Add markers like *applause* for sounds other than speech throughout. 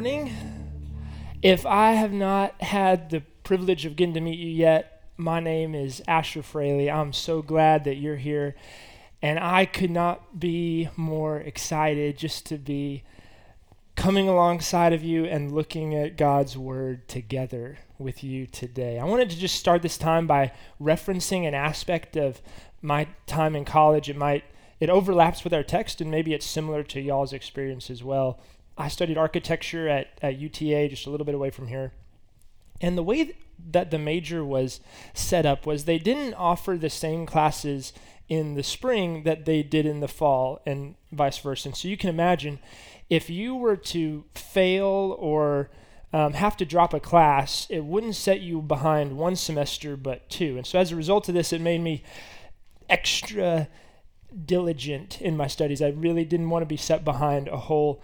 Morning. If I have not had the privilege of getting to meet you yet, my name is Asher Fraley. I'm so glad that you're here. And I could not be more excited just to be coming alongside of you and looking at God's Word together with you today. I wanted to just start this time by referencing an aspect of my time in college. It might it overlaps with our text and maybe it's similar to y'all's experience as well. I studied architecture at, at UTA, just a little bit away from here. And the way that the major was set up was they didn't offer the same classes in the spring that they did in the fall, and vice versa. And so you can imagine if you were to fail or um, have to drop a class, it wouldn't set you behind one semester but two. And so as a result of this, it made me extra diligent in my studies. I really didn't want to be set behind a whole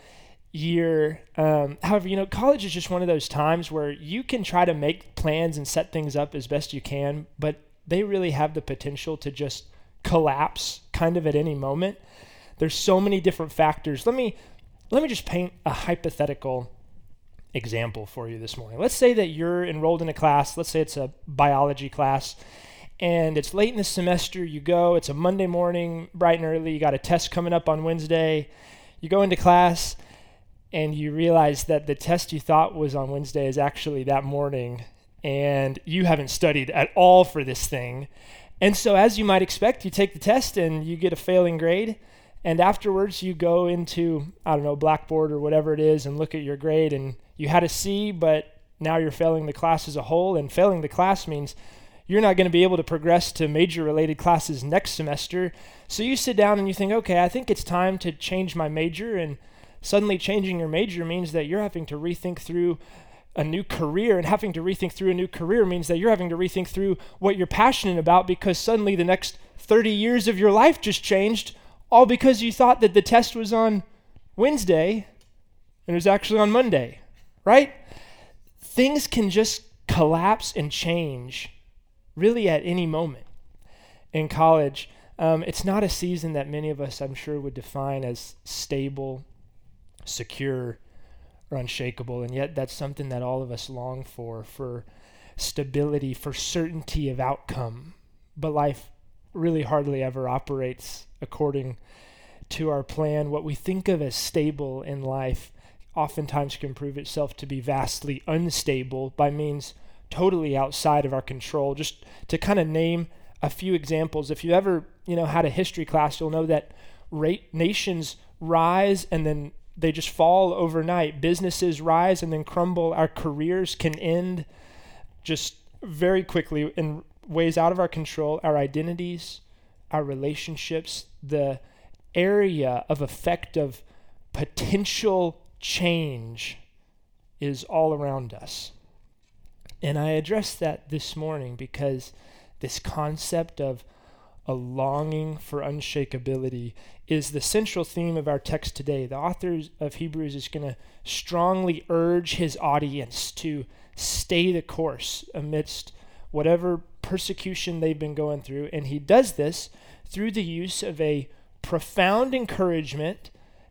year. Um, however, you know, college is just one of those times where you can try to make plans and set things up as best you can, but they really have the potential to just collapse kind of at any moment. There's so many different factors. Let me let me just paint a hypothetical example for you this morning. Let's say that you're enrolled in a class, let's say it's a biology class, and it's late in the semester. You go, it's a Monday morning, bright and early, you got a test coming up on Wednesday. You go into class and you realize that the test you thought was on Wednesday is actually that morning, and you haven't studied at all for this thing. And so, as you might expect, you take the test and you get a failing grade. And afterwards, you go into, I don't know, Blackboard or whatever it is and look at your grade. And you had a C, but now you're failing the class as a whole. And failing the class means you're not going to be able to progress to major related classes next semester. So you sit down and you think, okay, I think it's time to change my major. And suddenly changing your major means that you're having to rethink through a new career and having to rethink through a new career means that you're having to rethink through what you're passionate about because suddenly the next 30 years of your life just changed all because you thought that the test was on Wednesday and it was actually on Monday, right? Things can just collapse and change really at any moment. In college, um, it's not a season that many of us, I'm sure, would define as stable, secure, or unshakable, and yet that's something that all of us long for for stability, for certainty of outcome. But life really hardly ever operates according to our plan. What we think of as stable in life oftentimes can prove itself to be vastly unstable by means totally outside of our control. Just to kind of name a few examples, if you ever, you know, had a history class, you'll know that rate, nations rise and then they just fall overnight. Businesses rise and then crumble. Our careers can end just very quickly in ways out of our control. Our identities, our relationships, the area of effect of potential change is all around us. And I address that this morning because this concept of a longing for unshakability is the central theme of our text today. The author of Hebrews is going to strongly urge his audience to stay the course amidst whatever persecution they've been going through. And he does this through the use of a profound encouragement,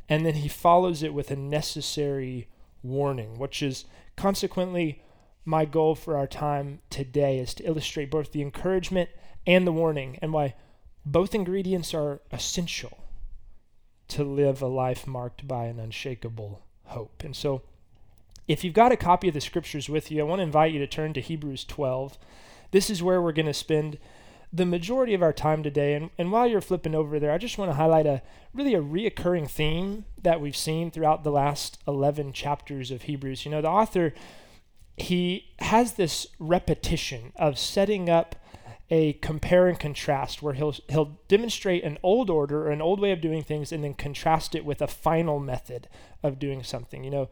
and then he follows it with a necessary warning, which is consequently my goal for our time today is to illustrate both the encouragement and the warning and why both ingredients are essential to live a life marked by an unshakable hope. And so, if you've got a copy of the scriptures with you, I want to invite you to turn to Hebrews 12. This is where we're going to spend the majority of our time today. And, and while you're flipping over there, I just want to highlight a really a reoccurring theme that we've seen throughout the last 11 chapters of Hebrews. You know, the author, he has this repetition of setting up a compare and contrast where he'll he'll demonstrate an old order or an old way of doing things and then contrast it with a final method of doing something. You know,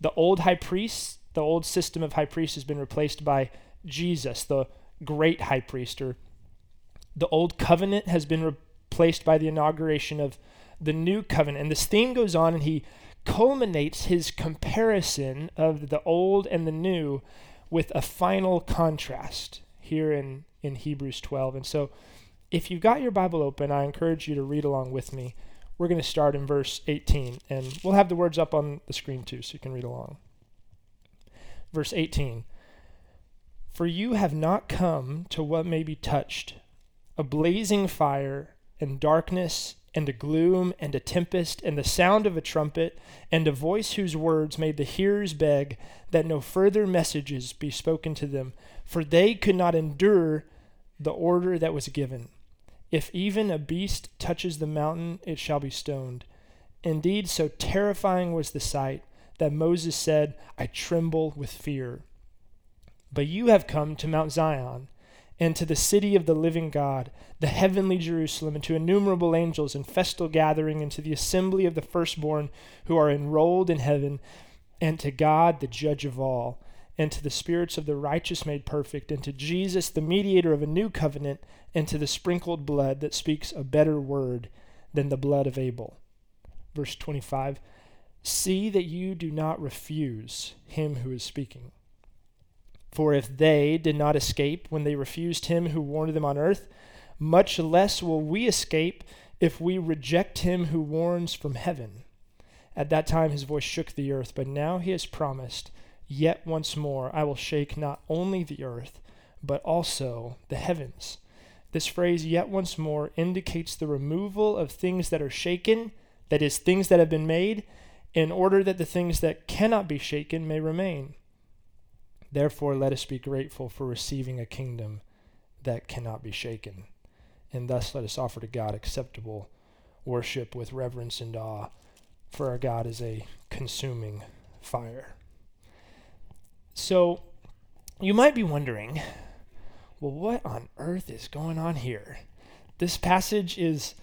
The old high priest, the old system of high priest has been replaced by Jesus, the great high priest, or the old covenant has been replaced by the inauguration of the new covenant. And this theme goes on, and he culminates his comparison of the old and the new with a final contrast here in, in Hebrews 12. And so, if you've got your Bible open, I encourage you to read along with me. We're going to start in verse 18, and we'll have the words up on the screen too, so you can read along. Verse 18 For you have not come to what may be touched, a blazing fire and darkness and a gloom and a tempest and the sound of a trumpet and a voice whose words made the hearers beg that no further messages be spoken to them, for they could not endure the order that was given. If even a beast touches the mountain, it shall be stoned. Indeed, so terrifying was the sight that Moses said, I tremble with fear. But you have come to Mount Zion and to the city of the living God, the heavenly Jerusalem, and to innumerable angels in festal gathering, and to the assembly of the firstborn who are enrolled in heaven, and to God, the judge of all, and to the spirits of the righteous made perfect, and to Jesus, the mediator of a new covenant, and to the sprinkled blood that speaks a better word than the blood of Abel. Verse 25 See that you do not refuse him who is speaking. For if they did not escape when they refused him who warned them on earth, much less will we escape if we reject him who warns from heaven. At that time his voice shook the earth, but now he has promised, Yet once more I will shake not only the earth, but also the heavens. This phrase, yet once more, indicates the removal of things that are shaken, that is, things that have been made, in order that the things that cannot be shaken may remain. Therefore, let us be grateful for receiving a kingdom that cannot be shaken. And thus, let us offer to God acceptable worship with reverence and awe, for our God is a consuming fire. So, you might be wondering, well, what on earth is going on here? This passage is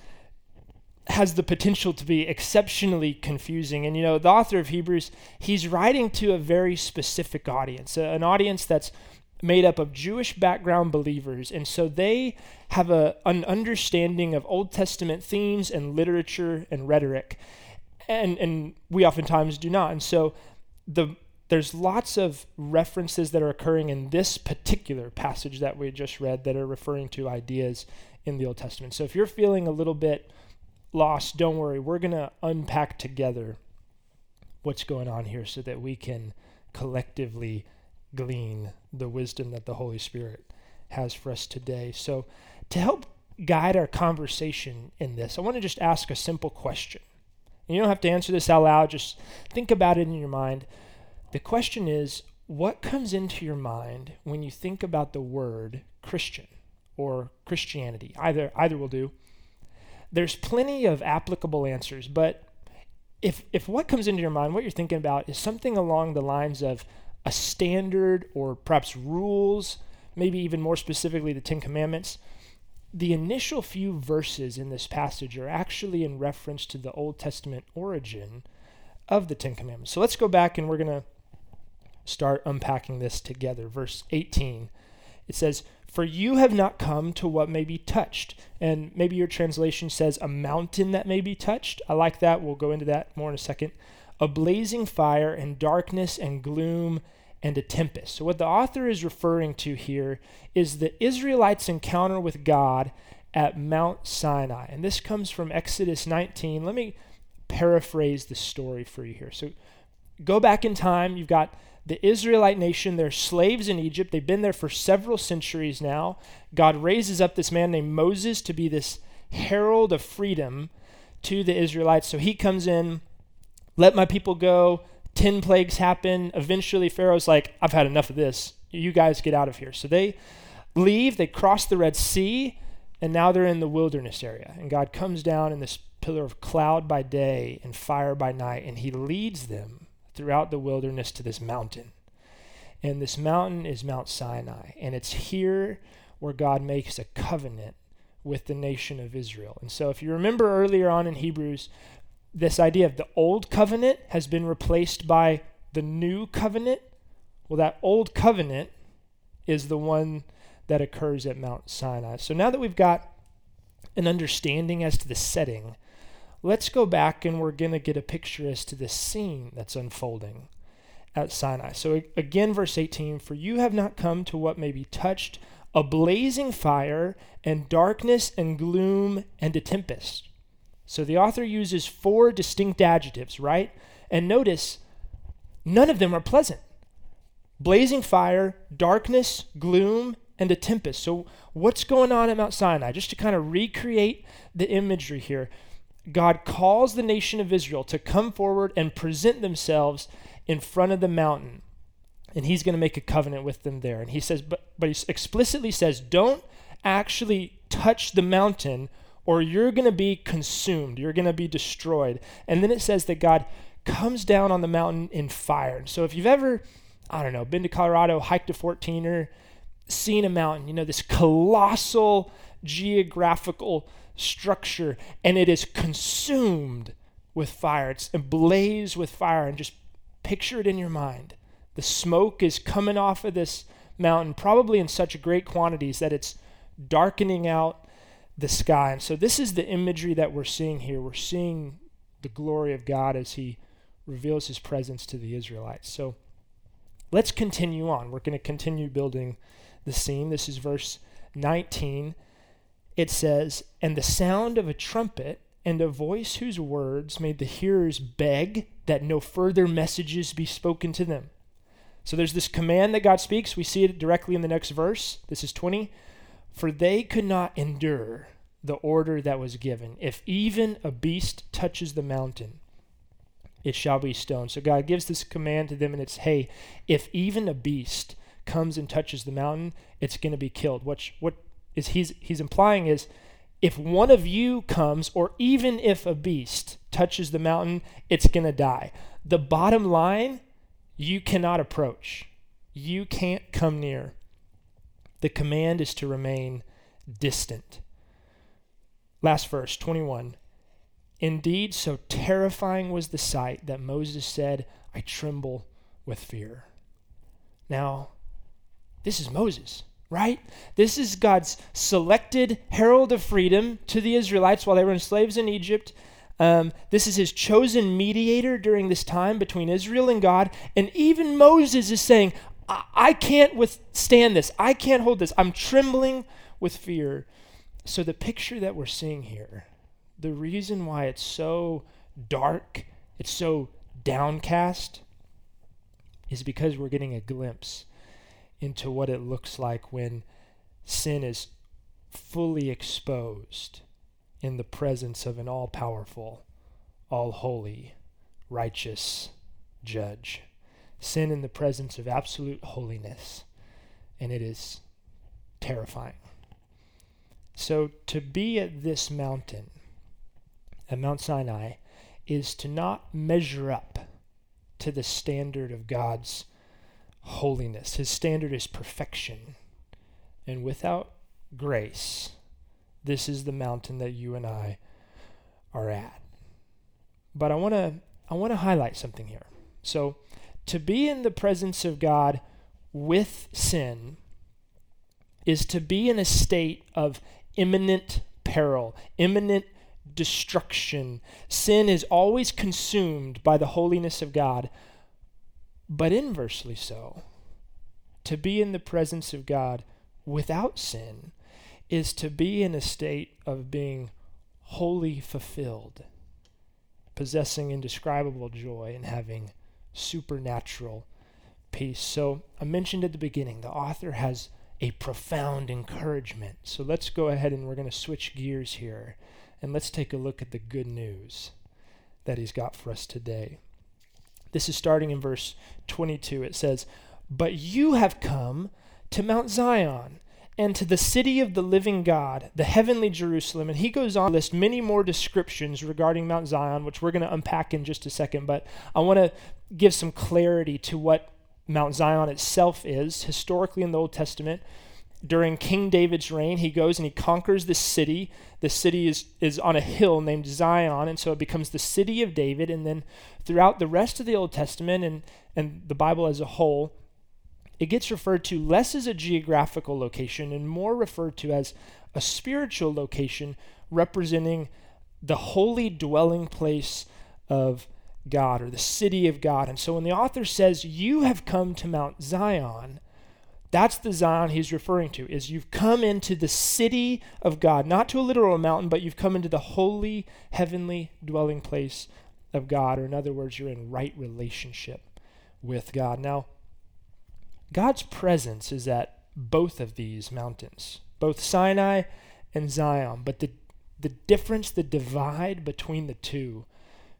has the potential to be exceptionally confusing. And you know, the author of Hebrews, he's writing to a very specific audience, an audience that's made up of Jewish background believers. And so they have a, an understanding of Old Testament themes and literature and rhetoric. And, and we oftentimes do not. And so the there's lots of references that are occurring in this particular passage that we just read that are referring to ideas in the Old Testament. So if you're feeling a little bit lost, don't worry. We're going to unpack together what's going on here so that we can collectively glean the wisdom that the Holy Spirit has for us today. So, to help guide our conversation in this, I want to just ask a simple question. And you don't have to answer this out loud, just think about it in your mind. The question is what comes into your mind when you think about the word Christian or Christianity? Either either will do there's plenty of applicable answers, but if if what comes into your mind, what you're thinking about is something along the lines of a standard or perhaps rules, maybe even more specifically the 10 commandments, the initial few verses in this passage are actually in reference to the Old Testament origin of the 10 commandments. So let's go back and we're going to start unpacking this together. Verse 18. It says, for you have not come to what may be touched. And maybe your translation says a mountain that may be touched. I like that. We'll go into that more in a second. A blazing fire and darkness and gloom and a tempest. So, what the author is referring to here is the Israelites' encounter with God at Mount Sinai. And this comes from Exodus 19. Let me paraphrase the story for you here. So, go back in time. You've got the Israelite nation, they're slaves in Egypt. They've been there for several centuries now. God raises up this man named Moses to be this herald of freedom to the Israelites. So he comes in, let my people go. 10 plagues happen. Eventually, Pharaoh's like, I've had enough of this. You guys get out of here. So they leave, they cross the Red Sea, and now they're in the wilderness area. And God comes down in this pillar of cloud by day and fire by night, and he leads them throughout the wilderness to this mountain. And this mountain is Mount Sinai. And it's here where God makes a covenant with the nation of Israel. And so, if you remember earlier on in Hebrews, this idea of the old covenant has been replaced by the new covenant? Well, that old covenant is the one that occurs at Mount Sinai. So now that we've got an understanding as to the setting, let's go back and we're going to get a picture as to the scene that's unfolding at Sinai. So again, verse 18 For you have not come to what may be touched a blazing fire and darkness and gloom and a tempest. So the author uses four distinct adjectives, right? And notice, none of them are pleasant blazing fire, darkness, gloom, and a tempest. So, what's going on at Mount Sinai? Just to kind of recreate the imagery here, God calls the nation of Israel to come forward and present themselves in front of the mountain. And he's going to make a covenant with them there. And he says, but, but he explicitly says, don't actually touch the mountain or you're going to be consumed. You're going to be destroyed. And then it says that God comes down on the mountain in fire. So if you've ever, I don't know, been to Colorado, hiked a 14er, seen a mountain, you know, this colossal geographical structure, and it is consumed with fire. It's ablaze with fire, and just picture it in your mind. The smoke is coming off of this mountain, probably in such great quantities that it's darkening out the sky. And so, this is the imagery that we're seeing here. We're seeing the glory of God as He reveals His presence to the Israelites. So, let's continue on. We're going to continue building the scene. This is verse 19. It says, And the sound of a trumpet and a voice whose words made the hearers beg that no further messages be spoken to them. So there's this command that God speaks. We see it directly in the next verse. This is 20. For they could not endure the order that was given. If even a beast touches the mountain, it shall be stoned. So God gives this command to them, and it's hey, if even a beast comes and touches the mountain, it's going to be killed. What, what is he's, he's implying is if one of you comes, or even if a beast touches the mountain, it's going to die. The bottom line, you cannot approach. You can't come near. The command is to remain distant. Last verse, 21. Indeed, so terrifying was the sight that Moses said, I tremble with fear. Now, this is Moses, right? This is God's selected herald of freedom to the Israelites while they were in slaves in Egypt. Um, this is his chosen mediator during this time between Israel and God. And even Moses is saying, I, I can't withstand this. I can't hold this. I'm trembling with fear. So, the picture that we're seeing here, the reason why it's so dark, it's so downcast, is because we're getting a glimpse into what it looks like when sin is fully exposed in the presence of an all powerful, all holy, righteous judge. Sin in the presence of absolute holiness, and it is terrifying. So, to be at this mountain, at Mount Sinai, is to not measure up to the standard of God's holiness. His standard is perfection. And without grace, this is the mountain that you and I are at. But I want to I want to highlight something here. So, to be in the presence of God with sin is to be in a state of imminent peril, imminent destruction. Sin is always consumed by the holiness of God, but inversely so. To be in the presence of God without sin is to be in a state of being wholly fulfilled, possessing indescribable joy, and having supernatural peace. So, I mentioned at the beginning, the author has a profound encouragement. So, let's go ahead and we're going to switch gears here and let's take a look at the good news that he's got for us today. This is starting in verse 22. It says, But you have come to Mount Zion and to the city of the living God, the heavenly Jerusalem. And he goes on to list many more descriptions regarding Mount Zion, which we're going to unpack in just a second. But I want to give some clarity to what Mount Zion itself is historically in the Old Testament during King David's reign, he goes and he conquers the city. The city is, is on a hill named Zion, and so it becomes the city of David. And then throughout the rest of the Old Testament and, and the Bible as a whole, it gets referred to less as a geographical location and more referred to as a spiritual location representing the holy dwelling place of God or the city of God. And so when the author says, You have come to Mount Zion, that's the Zion he's referring to, is you've come into the city of God, not to a literal mountain, but you've come into the holy, heavenly dwelling place of God, or in other words, you're in right relationship with God. Now, God's presence is at both of these mountains, both Sinai and Zion, but the, the difference, the divide between the two,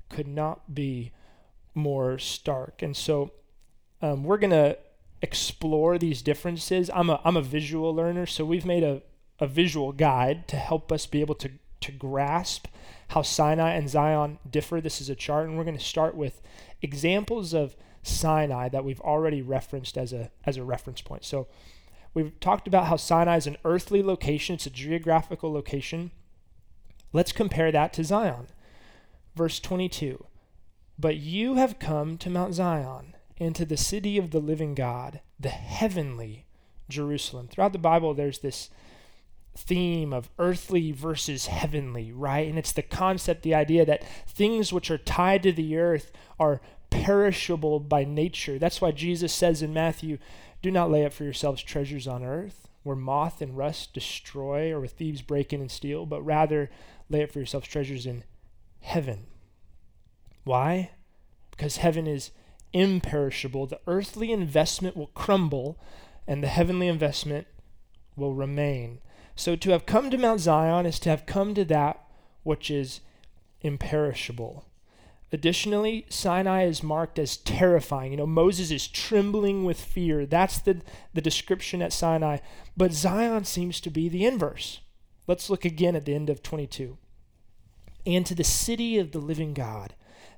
could not be more stark. And so um, we're going to explore these differences. I'm a, I'm a visual learner, so we've made a, a visual guide to help us be able to, to grasp how Sinai and Zion differ. This is a chart, and we're going to start with examples of Sinai that we've already referenced as a, as a reference point. So we've talked about how Sinai is an earthly location, it's a geographical location. Let's compare that to Zion. Verse 22 But you have come to Mount Zion into the city of the living God, the heavenly Jerusalem. Throughout the Bible, there's this theme of earthly versus heavenly, right? And it's the concept, the idea that things which are tied to the earth are perishable by nature. That's why Jesus says in Matthew, Do not lay up for yourselves treasures on earth, where moth and rust destroy, or where thieves break in and steal, but rather lay up for yourselves treasures in heaven. Why? Because heaven is imperishable. The earthly investment will crumble, and the heavenly investment will remain. So to have come to Mount Zion is to have come to that which is imperishable. Additionally, Sinai is marked as terrifying. You know, Moses is trembling with fear. That's the, the description at Sinai. But Zion seems to be the inverse. Let's look again at the end of 22. And to the city of the living God,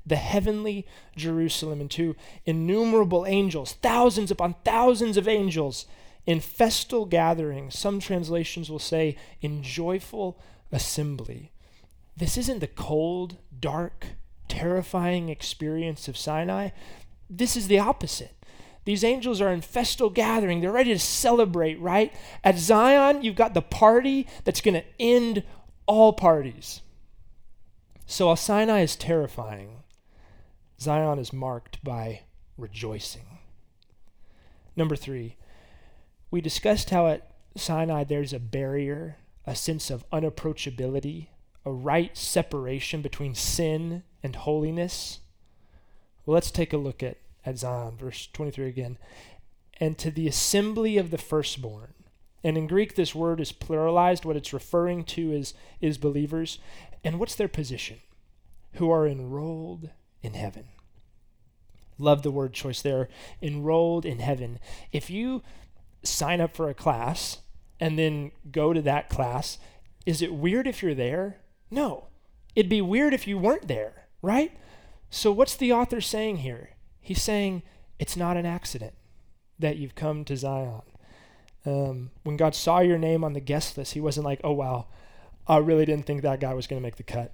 the heavenly Jerusalem, and to innumerable angels, thousands upon thousands of angels in festal gatherings. Some translations will say in joyful assembly. This isn't the cold, dark, terrifying experience of Sinai, this is the opposite. These angels are in festal gathering. They're ready to celebrate, right? At Zion, you've got the party that's going to end all parties. So while Sinai is terrifying, Zion is marked by rejoicing. Number three, we discussed how at Sinai there's a barrier, a sense of unapproachability, a right separation between sin and holiness? Well, let's take a look at, at Zion, verse 23 again. And to the assembly of the firstborn. And in Greek, this word is pluralized. What it's referring to is, is believers. And what's their position? Who are enrolled in heaven. Love the word choice there. Enrolled in heaven. If you sign up for a class and then go to that class, is it weird if you're there? No. It'd be weird if you weren't there, right? So, what's the author saying here? He's saying it's not an accident that you've come to Zion. Um, when God saw your name on the guest list, he wasn't like, oh, wow, I really didn't think that guy was going to make the cut.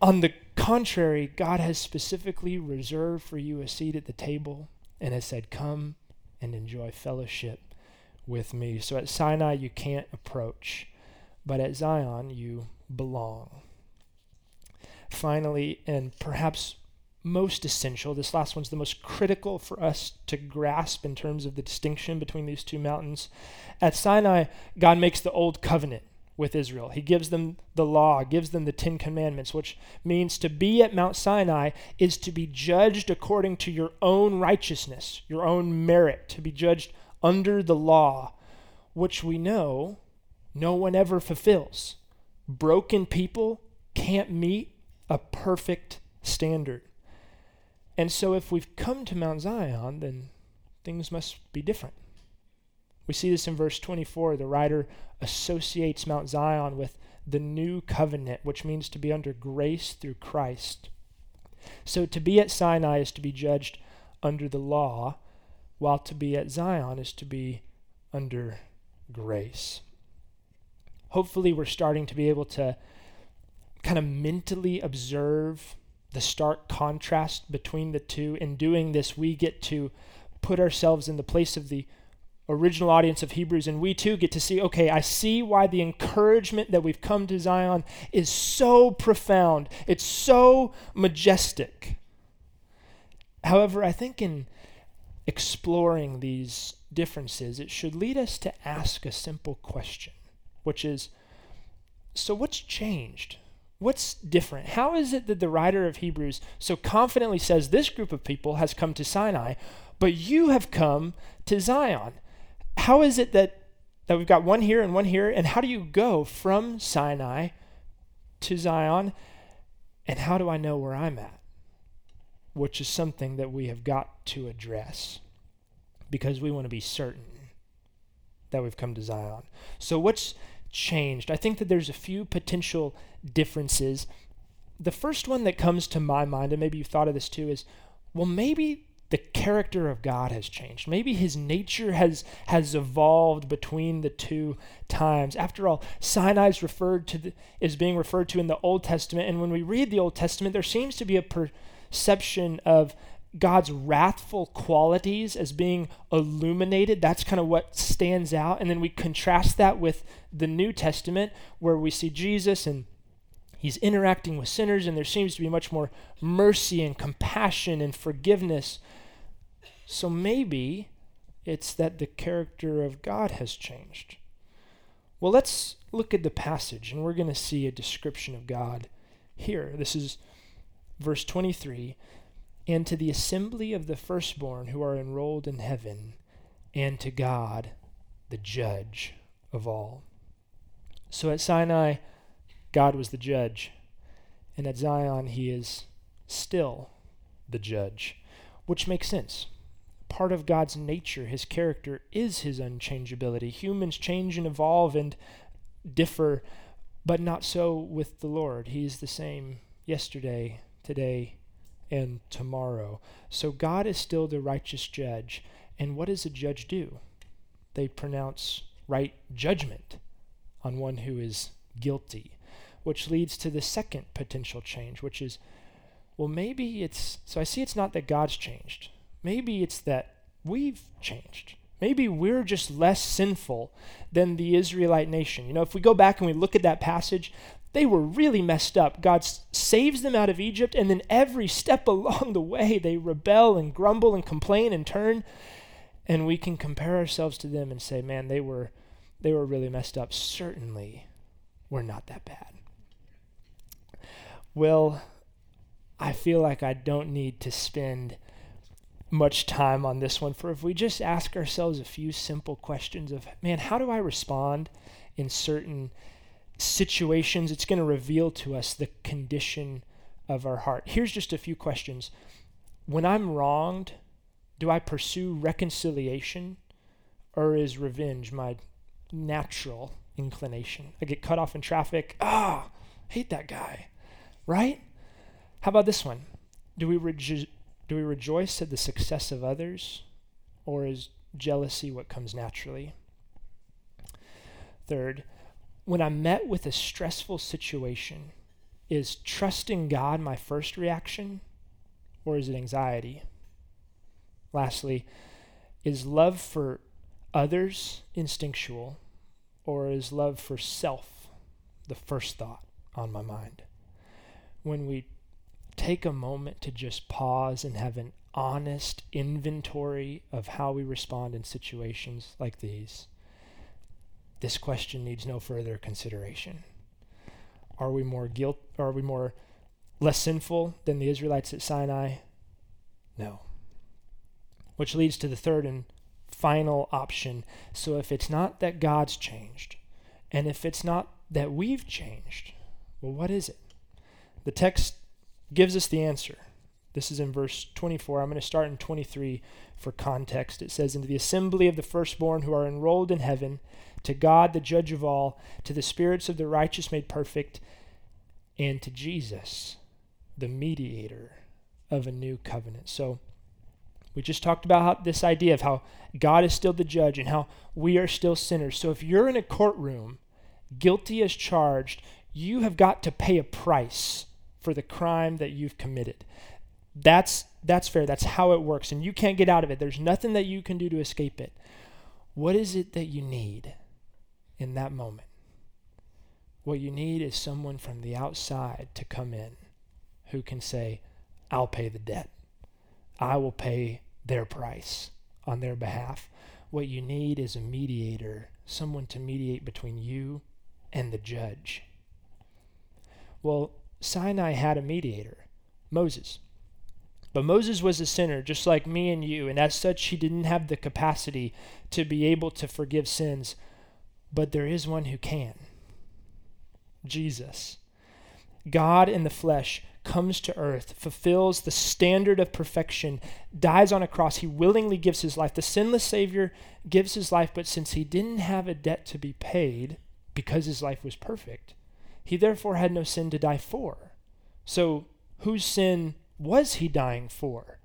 On the contrary, God has specifically reserved for you a seat at the table and has said, come and enjoy fellowship with me. So at Sinai, you can't approach, but at Zion, you belong. Finally, and perhaps most essential, this last one's the most critical for us to grasp in terms of the distinction between these two mountains. At Sinai, God makes the old covenant with Israel. He gives them the law, gives them the Ten Commandments, which means to be at Mount Sinai is to be judged according to your own righteousness, your own merit, to be judged under the law, which we know no one ever fulfills broken people can't meet a perfect standard. And so, if we've come to Mount Zion, then things must be different. We see this in verse 24. The writer associates Mount Zion with the new covenant, which means to be under grace through Christ. So, to be at Sinai is to be judged under the law, while to be at Zion is to be under grace. Hopefully, we're starting to be able to kind of mentally observe the stark contrast between the two. In doing this, we get to put ourselves in the place of the original audience of Hebrews, and we too get to see okay, I see why the encouragement that we've come to Zion is so profound, it's so majestic. However, I think in exploring these differences, it should lead us to ask a simple question, which is so what's changed? What's different? How is it that the writer of Hebrews so confidently says this group of people has come to Sinai, but you have come to Zion? How is it that, that we've got one here and one here? And how do you go from Sinai to Zion? And how do I know where I'm at? Which is something that we have got to address because we want to be certain that we've come to Zion. So, what's changed? I think that there's a few potential differences. The first one that comes to my mind, and maybe you've thought of this too, is well, maybe the character of God has changed. Maybe his nature has has evolved between the two times. After all, Sinai is referred to the, is being referred to in the Old Testament, and when we read the Old Testament, there seems to be a perception of God's wrathful qualities as being illuminated. That's kind of what stands out. And then we contrast that with the New Testament, where we see Jesus and he's interacting with sinners, and there seems to be much more mercy and compassion and forgiveness so maybe it's that the character of God has changed. Well, let's look at the passage, and we're going to see a description of God here. This is verse 23 And to the assembly of the firstborn who are enrolled in heaven, and to God, the judge of all. So at Sinai, God was the judge, and at Zion, he is still the judge, which makes sense part of God's nature, his character, is his unchangeability. Humans change and evolve and differ, but not so with the Lord. He is the same yesterday, today, and tomorrow. So God is still the righteous judge. And what does a judge do? They pronounce right judgment on one who is guilty, which leads to the second potential change, which is well, maybe it's so I see it's not that God's changed. Maybe it's that we've changed. Maybe we're just less sinful than the Israelite nation. You know, if we go back and we look at that passage, they were really messed up. God saves them out of Egypt, and then every step *laughs* along the way, they rebel and grumble and complain and turn. And we can compare ourselves to them and say, man, they were, they were really messed up. Certainly, we're not that bad. Well, I feel like I don't need to spend much time on this one for if we just ask ourselves a few simple questions of man how do i respond in certain situations? It's going to reveal to us the condition of our heart. Here's just a few questions. When i'm wronged do i pursue reconciliation or is revenge my natural inclination? I get cut off in traffic. Ah oh, hate that guy right? How about this one? Do we do we rejoice at the success of others, or is jealousy what comes naturally? Third, when I'm met with a stressful situation, is trusting God my first reaction, or is it anxiety? Lastly, is love for others instinctual, or is love for self the first thought on my mind? When we take a moment to just pause and have an honest inventory of how we respond in situations like these, this question needs no further consideration. Are we more guilt are we more less sinful than the Israelites at Sinai? No. Which leads to the third and final option. So if it's not that God's changed, and if it's not that we've changed, well, what is it? The text gives us the answer. This is in verse 24. I'm going to start in 23 for context. It says, Into the assembly of the firstborn who are enrolled in heaven, to God, the judge of all, to the spirits of the righteous made perfect, and to Jesus, the mediator of a new covenant. So, We just talked about how, this idea of how God is still the judge and how we are still sinners. So if you're in a courtroom, guilty as charged, you have got to pay a price for the crime that you've committed. That's that's fair. That's how it works and you can't get out of it. There's nothing that you can do to escape it. What is it that you need in that moment? What you need is someone from the outside to come in who can say, I'll pay the debt. I will pay their price on their behalf. What you need is a mediator, someone to mediate between you and the judge. Well, Sinai had a mediator, Moses. But Moses was a sinner, just like me and you, and as such, he didn't have the capacity to be able to forgive sins. But there is one who can Jesus. God in the flesh comes to earth, fulfills the standard of perfection, dies on a cross. He willingly gives his life. The sinless Savior gives his life, but since he didn't have a debt to be paid because his life was perfect, he therefore had no sin to die for. So, whose sin was he dying for?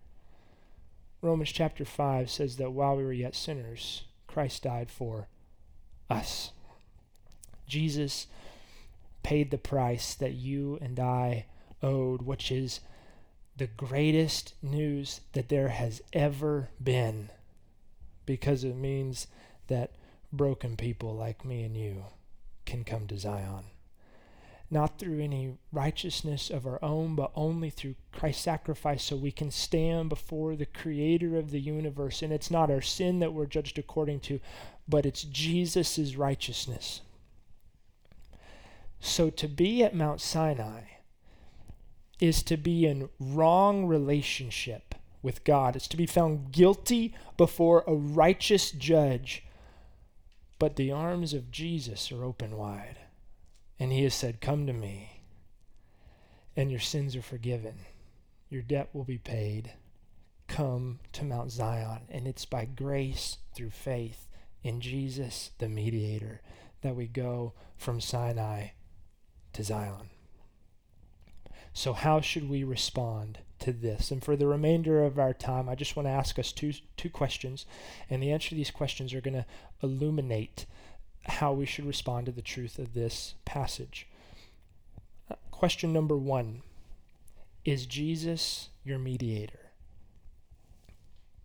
Romans chapter 5 says that while we were yet sinners, Christ died for us. Jesus paid the price that you and I owed, which is the greatest news that there has ever been, because it means that broken people like me and you can come to Zion. Not through any righteousness of our own, but only through Christ's sacrifice, so we can stand before the Creator of the universe. And it's not our sin that we're judged according to, but it's Jesus' righteousness. So to be at Mount Sinai, is to be in wrong relationship with God. It's to be found guilty before a righteous judge. But the arms of Jesus are open wide. And he has said, Come to me, and your sins are forgiven. Your debt will be paid. Come to Mount Zion. And it's by grace through faith in Jesus, the mediator, that we go from Sinai to Zion. So, how should we respond to this? And for the remainder of our time, I just want to ask us two, two questions. And the answer to these questions are going to illuminate how we should respond to the truth of this passage. Uh, question number one Is Jesus your mediator?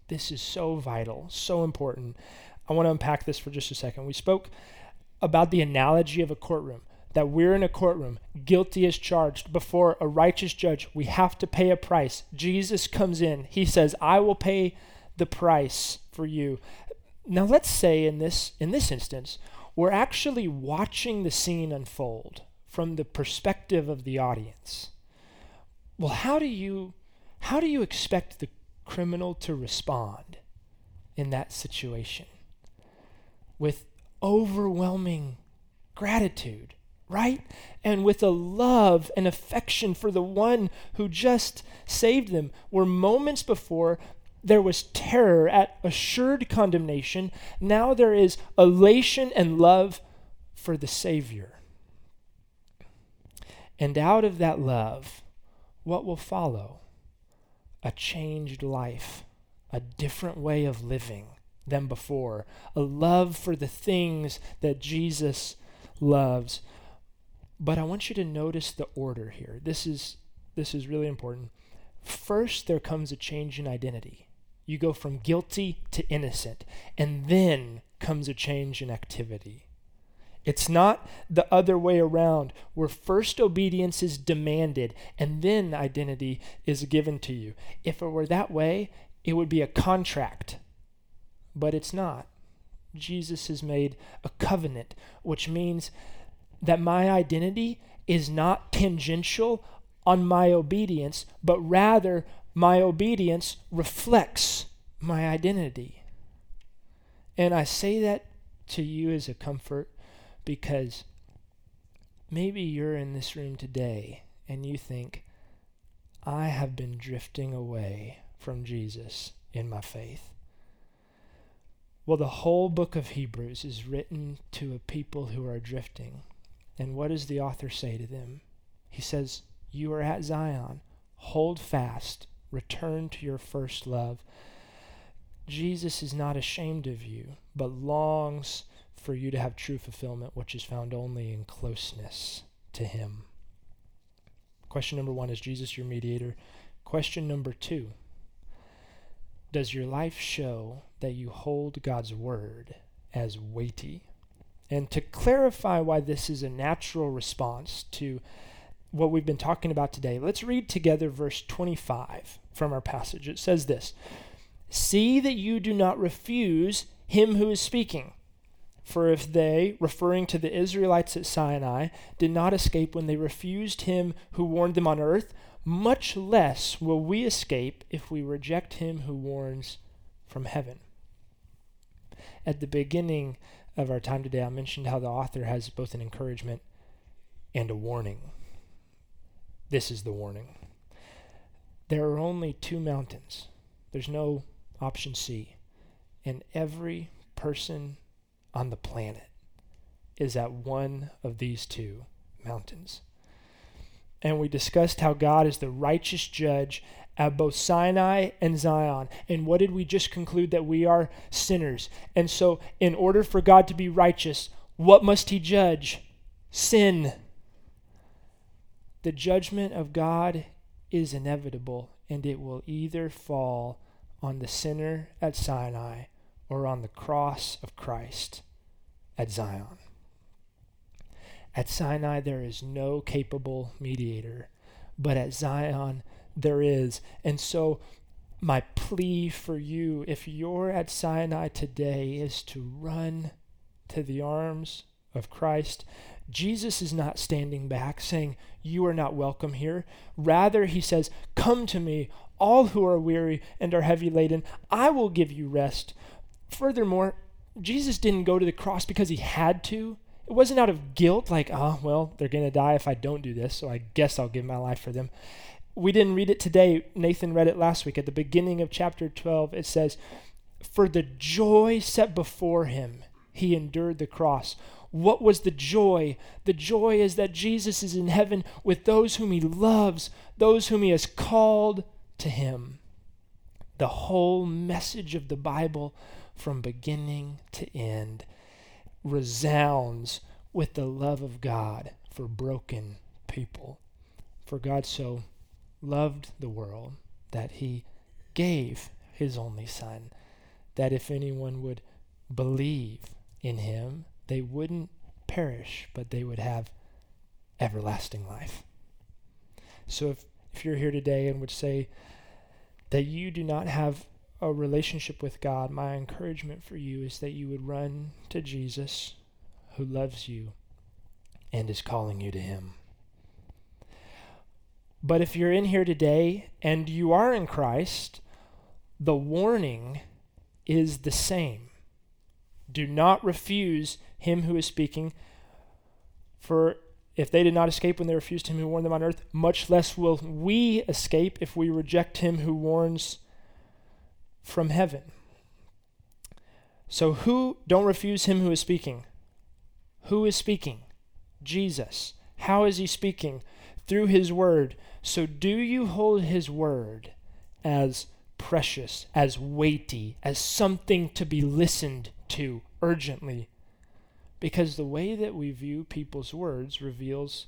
This is so vital, so important. I want to unpack this for just a second. We spoke about the analogy of a courtroom that we're in a courtroom, guilty as charged, before a righteous judge. We have to pay a price. Jesus comes in. He says, I will pay the price for you. Now let's say in this in this instance, we're actually watching the scene unfold from the perspective of the audience. Well, how do you how do you expect the criminal to respond in that situation? With overwhelming gratitude right? And with a love and affection for the one who just saved them, where moments before there was terror at assured condemnation, now there is elation and love for the Savior. And out of that love, what will follow? A changed life, a different way of living than before, a love for the things that Jesus loves. But I want you to notice the order here. This is this is really important. First there comes a change in identity. You go from guilty to innocent, and then comes a change in activity. It's not the other way around, where first obedience is demanded and then identity is given to you. If it were that way, it would be a contract, but it's not. Jesus has made a covenant, which means that my identity is not tangential on my obedience, but rather my obedience reflects my identity. And I say that to you as a comfort because maybe you're in this room today and you think, I have been drifting away from Jesus in my faith. Well, the whole book of Hebrews is written to a people who are drifting. And what does the author say to them? He says, You are at Zion. Hold fast. Return to your first love. Jesus is not ashamed of you, but longs for you to have true fulfillment, which is found only in closeness to Him. Question number one Is Jesus your mediator? Question number two Does your life show that you hold God's word as weighty? And to clarify why this is a natural response to what we've been talking about today, let's read together verse 25 from our passage. It says this See that you do not refuse him who is speaking. For if they, referring to the Israelites at Sinai, did not escape when they refused him who warned them on earth, much less will we escape if we reject him who warns from heaven. At the beginning of our time today, I mentioned how the author has both an encouragement and a warning. This is the warning. There are only two mountains. There's no option C. And every person on the planet is at one of these two mountains. And we discussed how God is the righteous judge at both Sinai and Zion. And what did we just conclude? That we are sinners. And so, in order for God to be righteous, what must he judge? Sin. The judgment of God is inevitable, and it will either fall on the sinner at Sinai or on the cross of Christ at Zion. At Sinai, there is no capable mediator, but at Zion, there is. And so, my plea for you, if you're at Sinai today, is to run to the arms of Christ. Jesus is not standing back saying, You are not welcome here. Rather, he says, Come to me, all who are weary and are heavy laden. I will give you rest. Furthermore, Jesus didn't go to the cross because he had to. It wasn't out of guilt, like, oh, well, they're going to die if I don't do this, so I guess I'll give my life for them. We didn't read it today. Nathan read it last week. At the beginning of chapter 12, it says, For the joy set before him, he endured the cross. What was the joy? The joy is that Jesus is in heaven with those whom he loves, those whom he has called to him. The whole message of the Bible from beginning to end resounds with the love of God for broken people. For God so loved the world that he gave his only Son, that if anyone would believe in him, they wouldn't perish, but they would have everlasting life. So if, if you're here today and would say that you do not have a relationship with God, my encouragement for you is that you would run to Jesus who loves you and is calling you to Him. But if you're in here today and you are in Christ, the warning is the same. Do not refuse him who is speaking, for if they did not escape when they refused him who warned them on earth, much less will we escape if we reject him who warns from heaven. So, who, don't refuse him who is speaking. Who is speaking? Jesus. How is he speaking? Through his word. So, do you hold his word as precious, as weighty, as something to be listened to urgently? Because the way that we view people's words reveals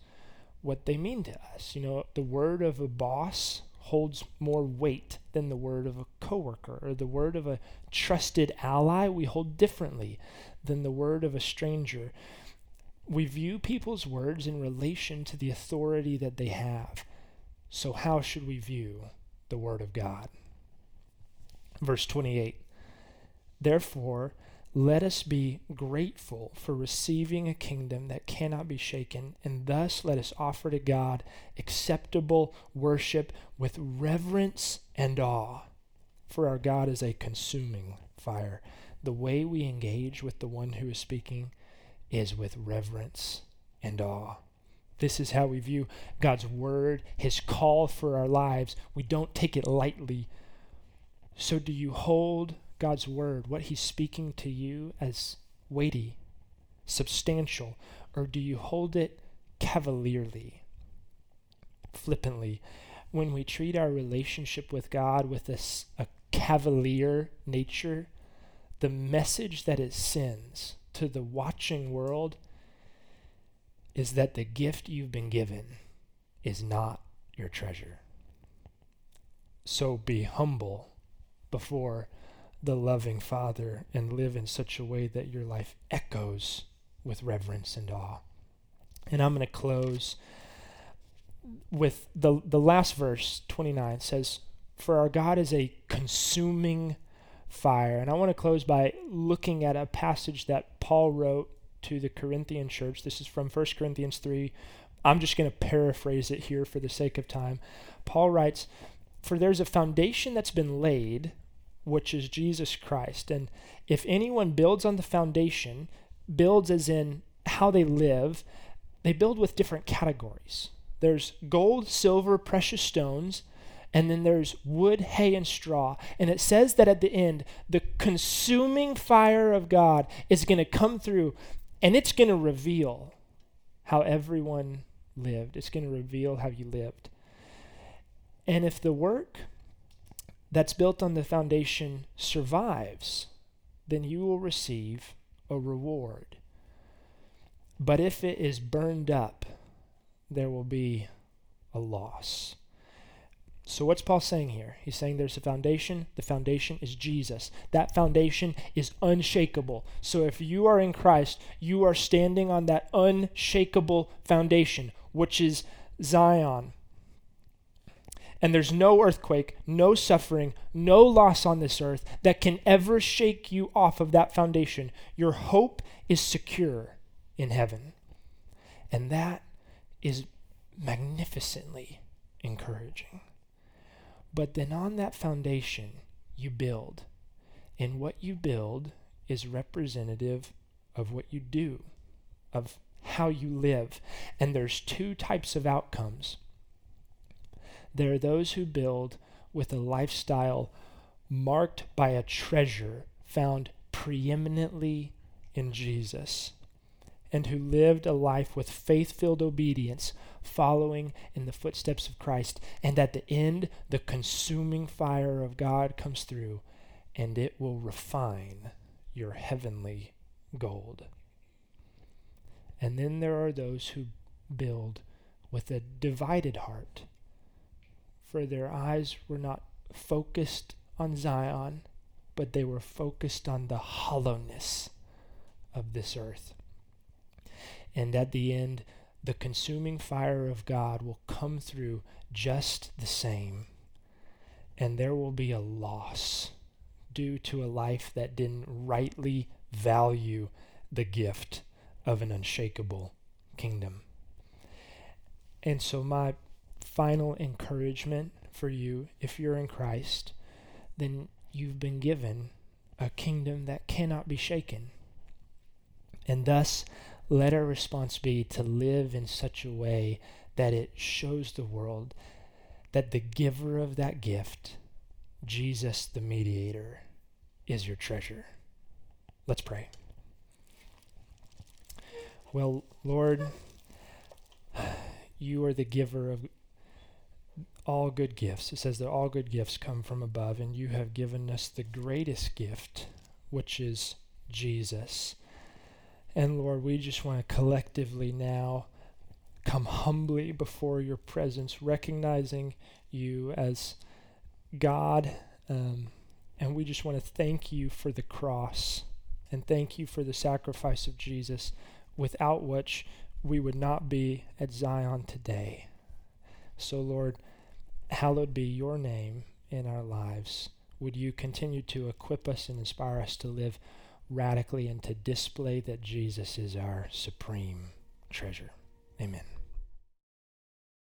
what they mean to us. You know, the word of a boss holds more weight than the word of a coworker. Or the word of a trusted ally we hold differently than the word of a stranger. We view people's words in relation to the authority that they have. So how should we view the word of god? Verse 28 therefore let us be grateful for receiving a kingdom that cannot be shaken, and thus let us offer to God acceptable worship with reverence and awe. For our God is a consuming fire. The way we engage with the one who is speaking is with reverence and awe. This is how we view God's word, his call for our lives. We don't take it lightly. So, do you hold God's word, what He's speaking to you, as weighty, substantial, or do you hold it cavalierly, flippantly? When we treat our relationship with God with a, a cavalier nature, the message that it sends to the watching world is that the gift you've been given is not your treasure. So be humble before the loving Father and live in such a way that your life echoes with reverence and awe. And I'm going to close with the, the last verse, 29, says, For our God is a consuming fire. And I want to close by looking at a passage that Paul wrote to the Corinthian church. This is from 1 Corinthians 3. I'm just going to paraphrase it here for the sake of time. Paul writes, For there's a foundation that's been laid, which is Jesus Christ. And if anyone builds on the foundation, builds as in how they live, they build with different categories. There's gold, silver, precious stones, and then there's wood, hay, and straw. And it says that at the end, the consuming fire of God is going to come through and it's going to reveal how everyone lived. It's going to reveal how you lived. And if the work that's built on the foundation survives, then you will receive a reward. But if it is burned up, there will be a loss. So, what's Paul saying here? He's saying there's a foundation. The foundation is Jesus. That foundation is unshakable. So, if you are in Christ, you are standing on that unshakable foundation, which is Zion. And there's no earthquake, no suffering, no loss on this earth that can ever shake you off of that foundation. Your hope is secure in heaven. And that is magnificently encouraging. But then on that foundation, you build. And what you build is representative of what you do, of how you live. And there's two types of outcomes. There are those who build with a lifestyle marked by a treasure found preeminently in Jesus and who lived a life with faith filled obedience, following in the footsteps of Christ. And at the end, the consuming fire of God comes through, and it will refine your heavenly gold. And then there are those who build with a divided heart, for their eyes were not focused on Zion, but they were focused on the hollowness of this earth. And at the end, the consuming fire of God will come through just the same. And there will be a loss due to a life that didn't rightly value the gift of an unshakable kingdom. And so, my final encouragement for you, if you're in Christ, then you've been given a kingdom that cannot be shaken. And thus, let our response be to live in such a way that it shows the world that the giver of that gift, Jesus the mediator, is your treasure. Let's pray. Well, Lord, *sighs* you are the giver of all good gifts. It says that all good gifts come from above, and you have given us the greatest gift, which is Jesus. And Lord, we just want to collectively now come humbly before your presence, recognizing you as God. Um, and we just want to thank you for the cross and thank you for the sacrifice of Jesus, without which we would not be at Zion today. So, Lord, hallowed be your name in our lives. Would you continue to equip us and inspire us to live? radically and to display that Jesus is our supreme treasure. Amen.